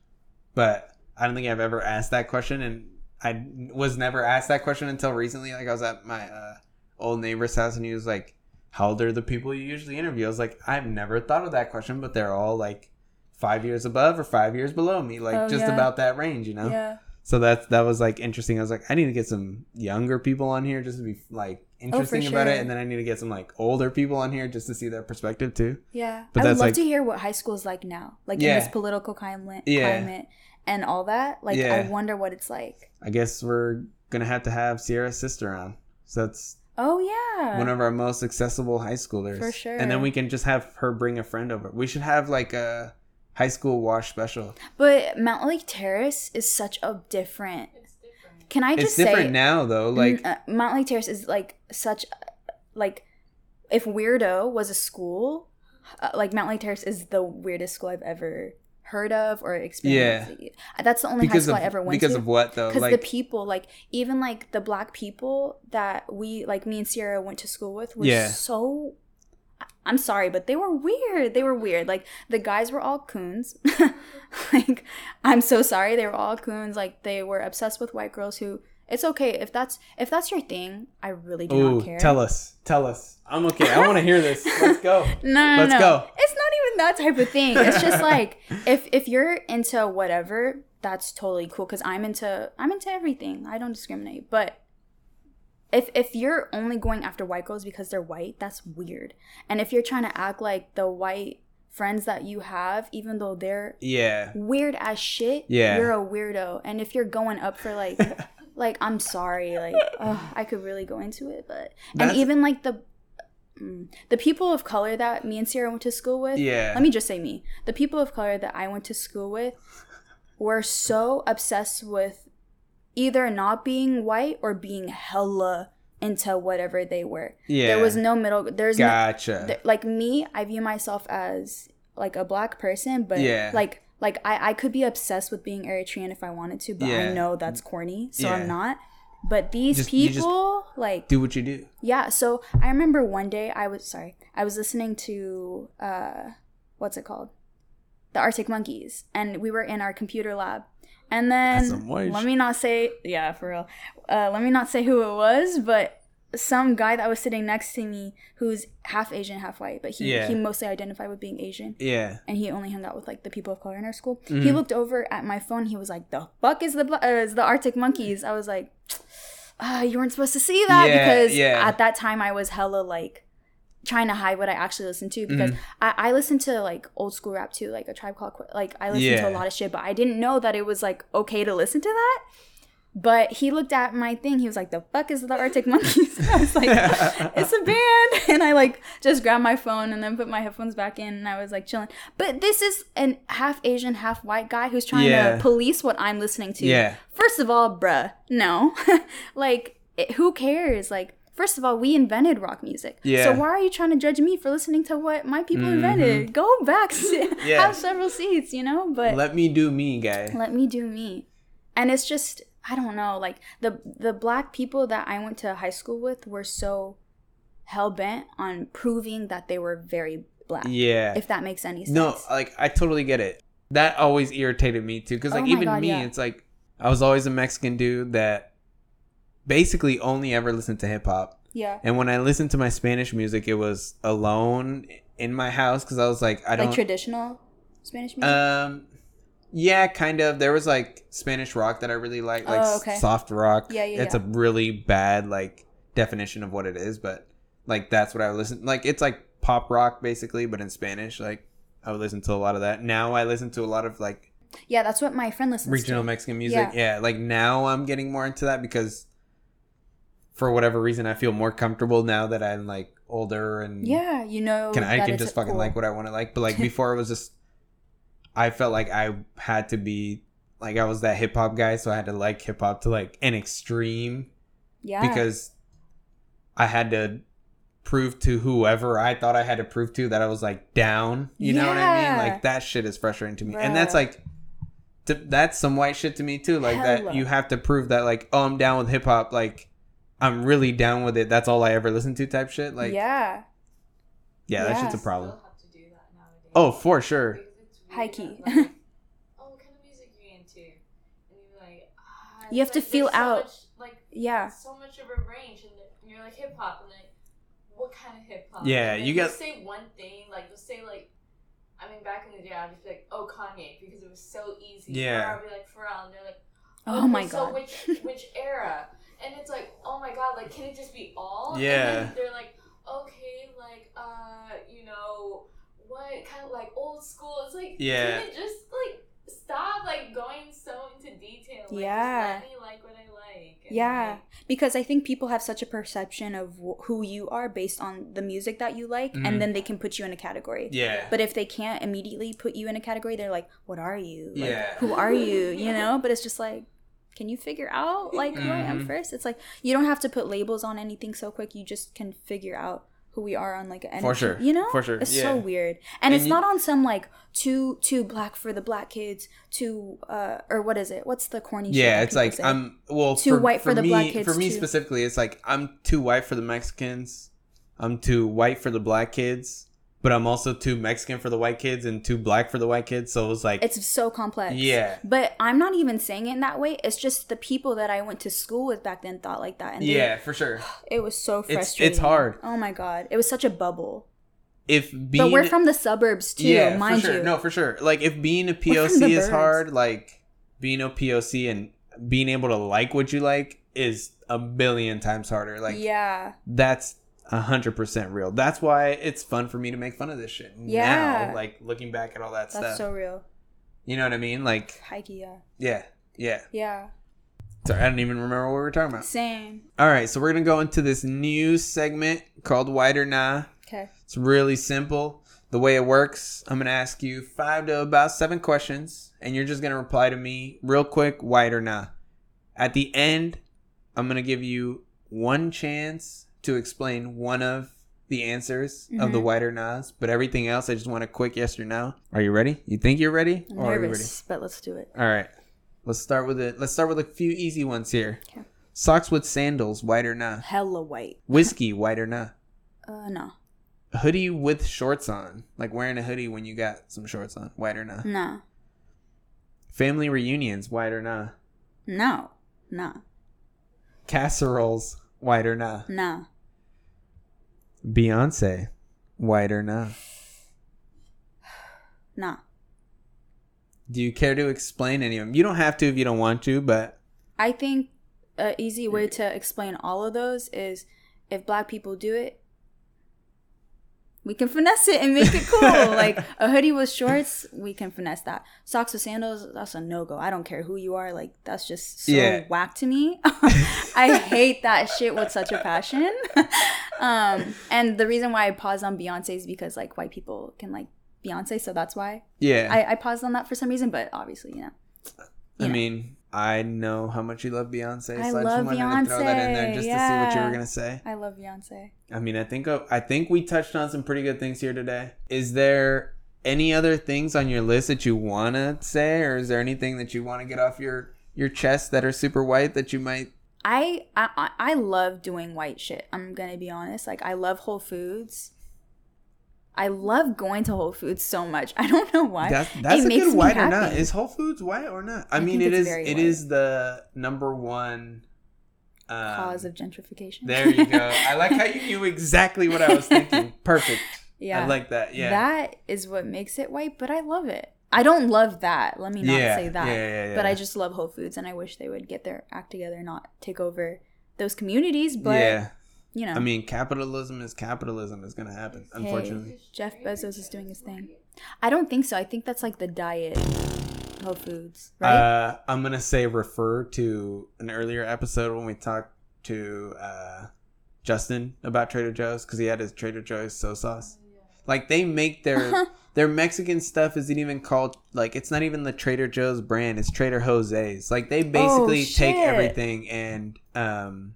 but I don't think I've ever asked that question, and I was never asked that question until recently. Like I was at my uh, old neighbor's house, and he was like, "How old are the people you usually interview?" I was like, "I've never thought of that question, but they're all like five years above or five years below me, like Oh, just yeah. about that range, you know." Yeah. So that that was like interesting. I was like, I need to get some younger people on here just to be like oh, interesting about it, Oh, and then I need to get some like older people on here just to see their perspective too. Yeah. But I would love like- to hear what high school is like now, like Yeah. in this political climate, Yeah. climate and all that. Like, Yeah. I wonder what it's like. I guess we're gonna have to have Sierra's sister on. So that's Oh yeah. one of our most accessible high schoolers For sure. And then we can just have her bring a friend over. We should have like a high school wash special. but Mountlake Terrace is such a different. Different. Can I It's just different say now though. Like N- uh, Mountlake Terrace is like such like if weirdo was a school, uh, like Mountlake Terrace is the weirdest school I've ever heard of or experienced. Yeah. That's the only because high of school I ever went because to. Because of what though? because Like the people like even like the black people that we like me and sierra went to school with were Yeah. so I- i'm sorry but they were weird they were weird like the guys were all coons like i'm so sorry they were all coons like they were obsessed with white girls who It's okay if that's if that's your thing. I really do Ooh, not care. tell us. Tell us. I'm okay. I want to hear this. Let's go. No, no, Let's no. go. It's not even that type of thing. It's just like if if you're into whatever, that's totally cool. Cause I'm into I'm into everything. I don't discriminate. But if if you're only going after white girls because they're white, that's weird. And if you're trying to act like the white friends that you have, even though they're Yeah. weird as shit, Yeah. you're a weirdo. And if you're going up for like like I'm sorry, like I could really go into it, but and even like the mm, the people of color that me and Sierra went to school with. Yeah. Let me just say me. The people of color that I went to school with were so obsessed with either not being white or being hella into whatever they were. Yeah. There was no middle. There's no, Gotcha. th- like me i view myself as like a black person but Yeah. like like I, I could be obsessed with being eritrean if i wanted to but Yeah. i know that's corny so Yeah. i'm not but these just- people like Do what you do. yeah so i remember one day i was sorry i was listening to uh what's it called the arctic monkeys and we were in our computer lab and then let me not say yeah for real uh, let me not say who it was but some guy that was sitting next to me who's half asian half white but he, Yeah. he mostly identified with being asian Yeah. and he only hung out with like the people of color in our school. Mm-hmm. He looked over at my phone. He was like, "The fuck is the uh, is the Arctic Monkeys?" I was like, ah, "You weren't supposed to see that Yeah, because yeah. at that time I was hella like trying to hide what I actually listen to because Mm-hmm. I, I listened to like old school rap too, like a tribe called Qu- like I listened to a lot of shit, but I didn't know that it was like okay to listen to that. But he looked at my thing. He was like, "The fuck is the Arctic Monkeys?" I was like, "It's a band," and I like just grabbed my phone and then put my headphones back in, and I was like chilling. But this is an half Asian, half white guy who's trying Yeah. to police what I'm listening to. Yeah. First of all, bruh, no, like it, who cares? Like. First of all, we invented rock music. Yeah. So why are you trying to judge me for listening to what my people mm-hmm. invented? Go back, sit, Yeah. have several seats, you know. But Let me do me, guy. let me do me and it's just i don't know like the the black people that i went to high school with were so hell-bent on proving that they were very black Yeah. if that makes any sense No, like I totally get it. That always irritated me too, because like Oh even God, me, yeah. it's like I was always a Mexican dude that basically only ever listened to hip hop. yeah And when I listened to my Spanish music, it was alone in my house because I was like, I don't. like traditional spanish music um, yeah, kind of. There was like Spanish rock that I really like, like Oh, okay. soft rock. Yeah, yeah, It's yeah. a really bad like definition of what it is, but like that's what I listen. Like it's like pop rock basically, but in Spanish. Like I would listen to a lot of that. Now I listen to a lot of like yeah that's what my friend listens to. regional to Mexican music. Yeah. Yeah. like now I'm getting more into that because for whatever reason I feel more comfortable now that I'm like older and yeah you know can I can just fucking cool. like what I want to like. But like before it was just I felt like I had to be like I was that hip hop guy, so I had to like hip hop to like an extreme yeah because I had to prove to whoever I thought I had to prove to that I was like down. You know what I mean? Like that shit is frustrating to me, and that's like. To, that's some white shit to me too. Like that, Hella. you have to prove that, like, oh, I'm down with hip hop. Like, I'm really down with it. That's all I ever listen to, type shit. Like, yeah, yeah that Yeah. shit's a problem. Still have to do that nowadays. Oh, for sure. Because High key. oh, what kind of music you into? And you're like, ah, You have to feel so out. Much, like, yeah so much of a range, and you're like hip hop, and like, what kind of hip hop? Yeah, And then you you'll got- say one thing, like you'll say like, I mean, back in the day, I'd just be like, oh, Kanye, because it was so easy. Yeah. Or I'll be like Pharrell, and they're like, oh okay, my so god So which which era? And it's like, oh my god, like can it just be all? Yeah. And then they're like, okay, like uh, you know, what kind of like old school? It's like, Yeah. can it just like stop like going so into detail? Like, Yeah. Just let me like what I like. and, Yeah, like, because I think people have such a perception of wh- who you are based on the music that you like, Mhm. and then they can put you in a category. Yeah. But if they can't immediately put you in a category, they're like, "What are you? Like, Yeah. who are you?" You know. But it's just like, can you figure out like who I am Mhm. first? It's like you don't have to put labels on anything so quick. You just can figure out who we are on like an For sure. You know, For sure. It's Yeah. so weird, and, And it's you- not on some like too too black for the black kids, too uh or what is it? What's the corny? Yeah, it's like say? I'm well Too white for the me, black kids, For me too. specifically, it's like I'm too white for the Mexicans. I'm too white for the black kids. But I'm also too Mexican for the white kids and too black for the white kids. So it was like, It's so complex. Yeah. But I'm not even saying it in that way. It's just the people that I went to school with back then thought like that. And they- yeah, for sure. it was so frustrating. it's frustrating. hard. Oh my god. It was such a bubble. If being but we're from the suburbs too, yeah, mind for sure. you. No, for sure. Like if being a POC is hard, like being a POC and being able to like what you like is a billion times harder. Like yeah. that's a hundred percent real. That's why it's fun for me to make fun of this shit. Yeah. Now, like looking back at all that That's stuff. so real. you know what I mean? Like Heike, yeah. yeah, yeah. Yeah. Sorry, I don't even remember what we were talking about. Same. All right, so we're gonna go into this new segment called White or Nah. Okay. It's really simple. The way it works, I'm gonna ask you five to about seven questions, and you're just gonna reply to me real quick, white or nah. At the end, I'm gonna give you one chance to explain one of the answers of the Mhm. white or no's, but everything else, I just want a quick yes or no. Are you ready? You think you're ready? I'm Or nervous, but let's do it. All right. Let's start with it. Let's start with a few easy ones here. Okay. Socks with sandals, white or nah. Hella white. Whiskey, white or nah. Uh no. hoodie with shorts on, like wearing a hoodie when you got some shorts on, white or not. Nah. Family reunions, white or not. No. Nah. Casseroles, white or not. Nah. Beyonce, white or not. Nah. Do you care to explain any of them? You don't have to if you don't want to, but I think a easy way to explain all of those is if black people do it, we can finesse it and make it cool. like a hoodie with shorts, we can finesse that. Socks with sandals, that's a no go. I don't care who you are. Like that's just so Yeah. whack to me. I hate that shit with such a passion. um, and the reason why I paused on Beyonce is because like white people can like Beyonce, so that's why yeah. I, I paused on that for some reason. But obviously, you know, I know. mean, I know how much you love Beyonce, I so I love just wanted to throw that in there Beyonce, just to see what you were gonna say. I love Beyonce. I mean, I think I think we touched on some pretty good things here today. Is there any other things on your list that you want to say, or is there anything that you want to get off your your chest that are super white that you might? I, I I- love doing white shit. I'm gonna be honest. Like I love Whole Foods. I love going to Whole Foods so much. I don't know why. That's that's It a good white or not. Is Whole Foods white or not? I, I mean, it it's It white. is the number one. Um, Cause of gentrification. There you go. I like how you knew exactly what I was thinking. Perfect. yeah. I like that. Yeah. That is what makes it white, but I love it. I don't love that. Let me not Yeah, say that. yeah, yeah. But I just love Whole Foods, and I wish they would get their act together, not take over those communities. But yeah. you know, I mean, capitalism is capitalism. is gonna happen. Unfortunately. Jeff Bezos is doing his thing. I don't think so. I think that's like the diet Whole Foods, right? Uh, I'm gonna say refer to an earlier episode when we talked to uh, Justin about Trader Joe's because he had his Trader Joe's soy sauce. Like they make their their Mexican stuff isn't even called like it's not even the Trader Joe's brand. It's Trader Jose's. Like they basically take everything and um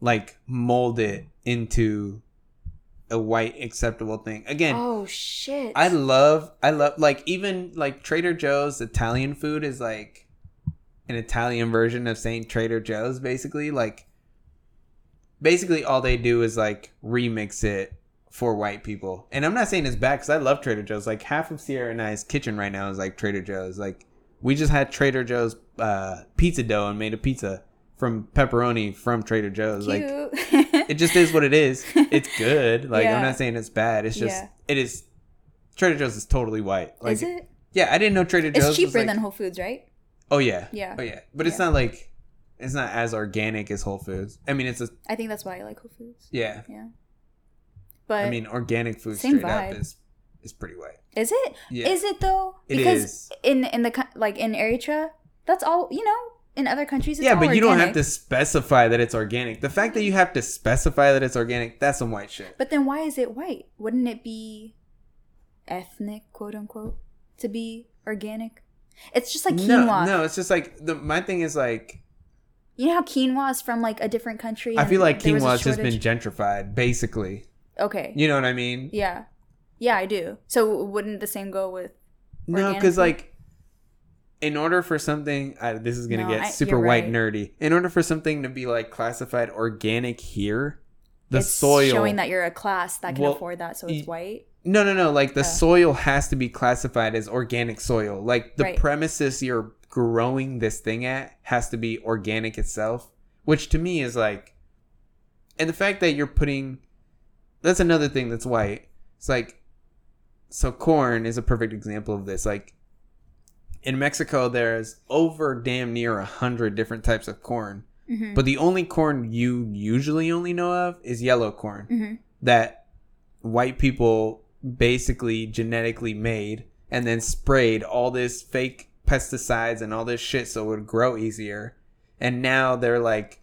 like mold it into a white acceptable thing. Again, oh shit! I love I love like even like Trader Joe's Italian food is like an Italian version of saying Trader Joe's basically like basically all they do is like remix it for white people. And I'm not saying it's bad cuz I love Trader Joe's. Like half of Sierra and I's kitchen right now is like Trader Joe's. Like we just had Trader Joe's uh pizza dough and made a pizza from pepperoni from Trader Joe's like Cute. it just is what it is. It's good. Like Yeah. I'm not saying it's bad. It's just Yeah. it is. Trader Joe's is totally white. Like is it? yeah, I didn't know Trader Joe's. It's was, cheaper like- than Whole Foods, right? Oh yeah. Yeah. Oh yeah. But it's Yeah. not like it's not as organic as Whole Foods. I mean, it's a I think that's why I like Whole Foods. yeah. Yeah. But I mean, organic food straight vibe. up is is pretty white. is it? Yeah. Is it though? It because is. in in the like in Eritrea, that's all you know. In other countries, it's yeah, but you don't have to specify that it's organic. The fact that you have to specify that it's organic, that's some white shit. But then why is it white? Wouldn't it be ethnic, quote unquote, to be organic? It's just like quinoa. No, no, it's just like the my thing is like You know how quinoa is from like a different country? I feel like quinoa has just been gentrified, basically. Okay. You know what I mean? Yeah. Yeah, I do. So wouldn't the same go with No, because like, in order for something, I, this is gonna No, get I- super white right. nerdy. In order for something to be like classified organic here, the it's soil showing that you're a class that can Well, afford that, so it's white. No, no, no. Like the Oh. soil has to be classified as organic soil. Like the Right. premises you're growing this thing at has to be organic itself, which to me is like, and the fact that you're putting, that's another thing that's white. It's like, so corn is a perfect example of this. Like in Mexico, there's over damn near a hundred different types of corn, hmm but the only corn you usually only know of is yellow corn hmm that white people basically genetically made and then sprayed all this fake pesticides and all this shit so it would grow easier. And now they're like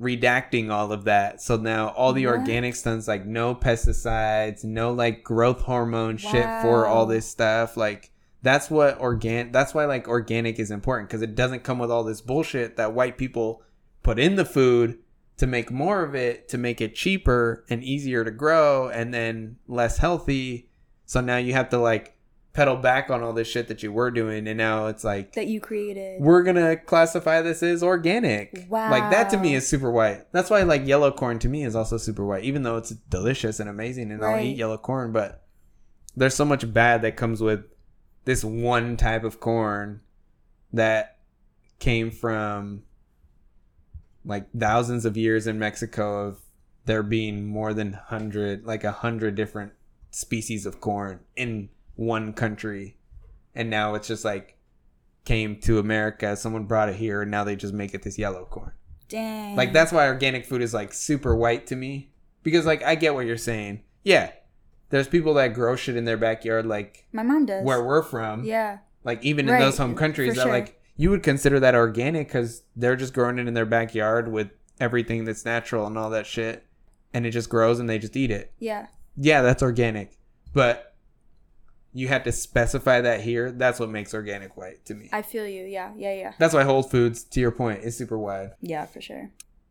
redacting all of that. So now all the What? organic stuff's like no pesticides, no like growth hormone shit for all this stuff. Like that's what organ that's why like organic is important because it doesn't come with all this bullshit that white people put in the food to make more of it to make it cheaper and easier to grow and then less healthy so now you have to like pedal back on all this shit that you were doing and now it's like That you created. we're gonna classify this as organic. Wow like that to me is super white. That's why like yellow corn to me is also super white even though it's delicious and amazing and i'll eat yellow corn but there's so much bad that comes with this one type of corn that came from like thousands of years in Mexico of there being more than hundred like a hundred different species of corn in one country and now it's just like came to America someone brought it here and now they just make it this yellow corn Dang. like that's why organic food is like super white to me because like I get what you're saying yeah there's people that grow shit in their backyard like My mom does. where we're from Yeah. like even in those home countries for that sure. like you would consider that organic because they're just growing it in their backyard with everything that's natural and all that shit and it just grows and they just eat it Yeah. yeah that's organic but you have to specify that here that's what makes organic white to me I feel you. Yeah. Yeah. Yeah. that's why whole foods to your point is super wide Yeah, for sure.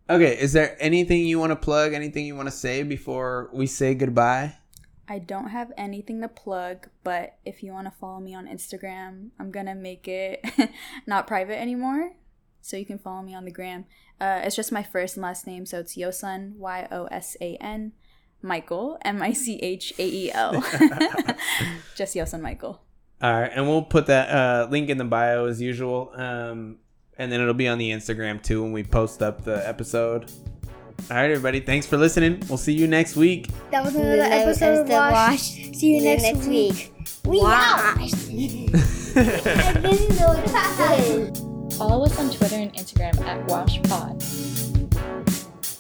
okay is there anything you want to plug anything you want to say before we say goodbye I don't have anything to plug, but if you want to follow me on Instagram, I'm gonna make it not private anymore. So you can follow me on the gram. Uh, it's just my first and last name, so it's Yosan, Y O S A N, Michael, M I C H A E L. Just Yosan Michael. All right, and we'll put that uh, link in the bio as usual, um, and then it'll be on the Instagram too when we post up the episode. All right, everybody, thanks for listening. We'll see you next week. That was another episode of Washed. See you next, week. We Wash. I didn't know that. Follow us on Twitter and Instagram at WashPod.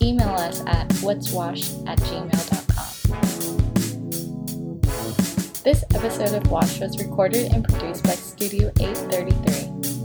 Email us at what'swash at gmail.com. This episode of Washed was recorded and produced by Studio 833.